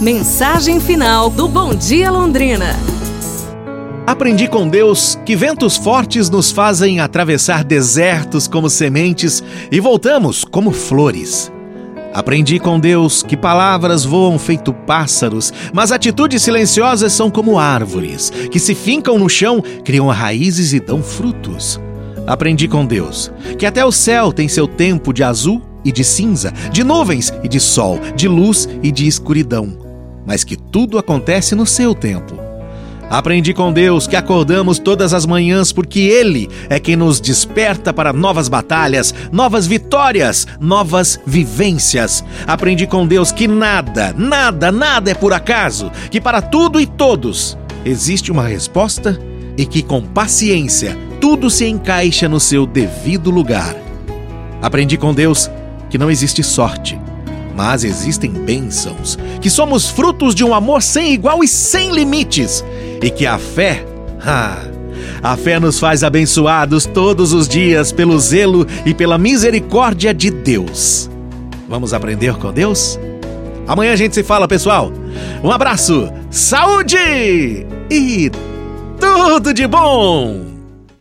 Mensagem final do Bom Dia Londrina. Aprendi com Deus que ventos fortes nos fazem atravessar desertos como sementes e voltamos como flores. Aprendi com Deus que palavras voam feito pássaros, mas atitudes silenciosas são como árvores, que se fincam no chão, criam raízes e dão frutos. Aprendi com Deus que até o céu tem seu tempo de azul e de cinza, de nuvens e de sol, de luz e de escuridão, mas que tudo acontece no seu tempo. Aprendi com Deus que acordamos todas as manhãs porque Ele é quem nos desperta para novas batalhas, novas vitórias, novas vivências. Aprendi com Deus que nada, nada, nada é por acaso, que para tudo e todos existe uma resposta e que com paciência tudo se encaixa no seu devido lugar. Aprendi com Deus que não existe sorte, mas existem bênçãos, que somos frutos de um amor sem igual e sem limites e que a fé, ah, a fé nos faz abençoados todos os dias pelo zelo e pela misericórdia de Deus. Vamos aprender com Deus? Amanhã a gente se fala, pessoal. Um abraço, saúde e tudo de bom!